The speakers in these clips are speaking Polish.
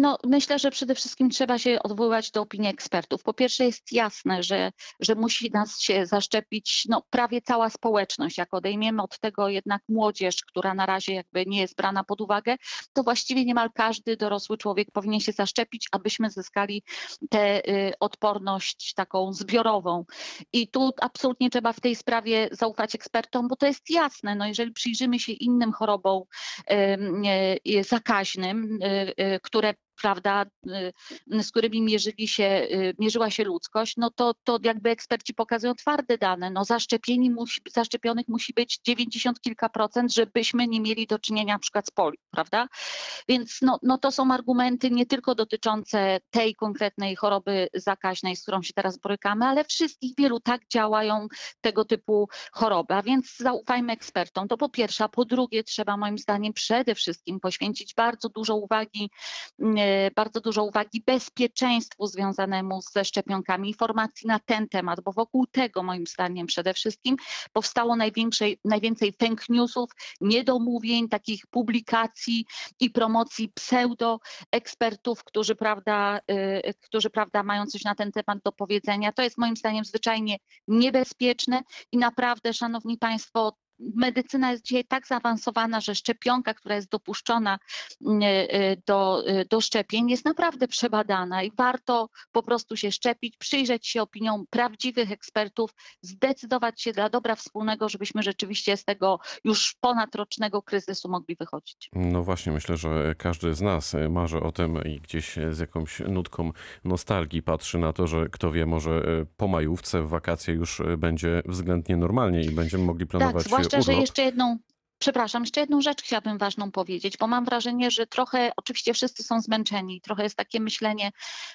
No, myślę, że przede wszystkim trzeba się odwoływać do opinii ekspertów. Po pierwsze jest jasne, że, że musi nas się zaszczepić no, prawie cała społeczność. Jak odejmiemy od tego jednak młodzież, która na razie jakby nie jest brana pod uwagę, to właściwie niemal każdy dorosły człowiek powinien się zaszczepić, abyśmy zyskali tę y, odporność taką zbiorową. I tu absolutnie trzeba w tej sprawie zaufać ekspertom, bo to jest jasne. No, jeżeli przyjrzymy się innym chorobom y, y, zakaźnym, y, y, które prawda, y, z którymi mierzyli się, y, mierzyła się ludzkość, no to, to jakby eksperci pokazują twarde dane. No zaszczepieni musi, zaszczepionych musi być 90 kilka procent, żebyśmy nie mieli do czynienia na przykład z polio, prawda? Więc no, no to są argumenty nie tylko dotyczące tej konkretnej choroby zakaźnej, z którą się teraz borykamy, ale wszystkich wielu tak działają tego typu choroby. A więc zaufajmy ekspertom. To po pierwsze, a po drugie trzeba moim zdaniem przede wszystkim poświęcić bardzo dużo uwagi y, bardzo dużo uwagi bezpieczeństwu związanemu ze szczepionkami, informacji na ten temat, bo wokół tego moim zdaniem przede wszystkim powstało największej, najwięcej fake newsów, niedomówień, takich publikacji i promocji pseudo ekspertów, którzy prawda, y, którzy prawda mają coś na ten temat do powiedzenia. To jest moim zdaniem zwyczajnie niebezpieczne i naprawdę, szanowni państwo, medycyna jest dzisiaj tak zaawansowana, że szczepionka, która jest dopuszczona mm, e, e, do, e, do szczepień, jest naprawdę przebadana i warto po prostu się szczepić, przyjrzeć się opiniom prawdziwych ekspertów, zdecydować się dla dobra wspólnego, żebyśmy rzeczywiście z tego już ponadrocznego kryzysu mogli wychodzić. No właśnie, myślę, że każdy z nas marzy o tym i gdzieś z jakąś nutką nostalgii patrzy na to, że kto wie, może po majówce w wakacje już będzie względnie normalnie i będziemy mogli planować tak, że urlop. jeszcze jedną, przepraszam, jeszcze jedną rzecz chciałabym ważną powiedzieć, bo mam wrażenie, że trochę, oczywiście wszyscy są zmęczeni, trochę jest takie myślenie,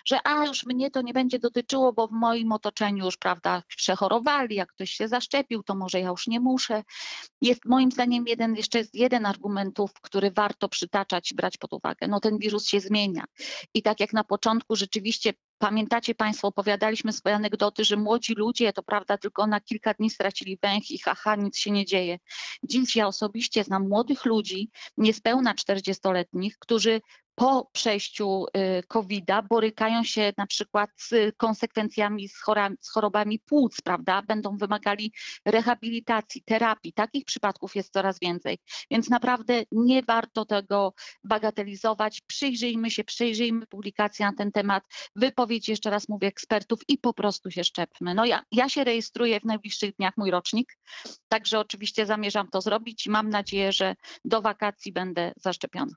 że a już mnie to nie będzie dotyczyło, bo w moim otoczeniu już, prawda, przechorowali, jak ktoś się zaszczepił, to może ja już nie muszę. Jest moim zdaniem jeden, jeszcze jest jeden argumentów, który warto przytaczać brać pod uwagę. No ten wirus się zmienia i tak jak na początku rzeczywiście Pamiętacie Państwo, opowiadaliśmy swoje anegdoty, że młodzi ludzie, to prawda, tylko na kilka dni stracili węch i haha, nic się nie dzieje. Dziś ja osobiście znam młodych ludzi, niespełna 40-letnich, którzy po przejściu y, COVID-a borykają się na przykład z konsekwencjami, z, chorobami płuc, prawda? Będą wymagali rehabilitacji, terapii. Takich przypadków jest coraz więcej. Więc naprawdę nie warto tego bagatelizować. Przyjrzyjmy się, przyjrzyjmy publikacje na ten temat, wypowiedzi, jeszcze raz mówię, ekspertów i po prostu się szczepmy. No ja, ja się rejestruję w najbliższych dniach, mój rocznik, także oczywiście zamierzam to zrobić i mam nadzieję, że do wakacji będę zaszczepiona.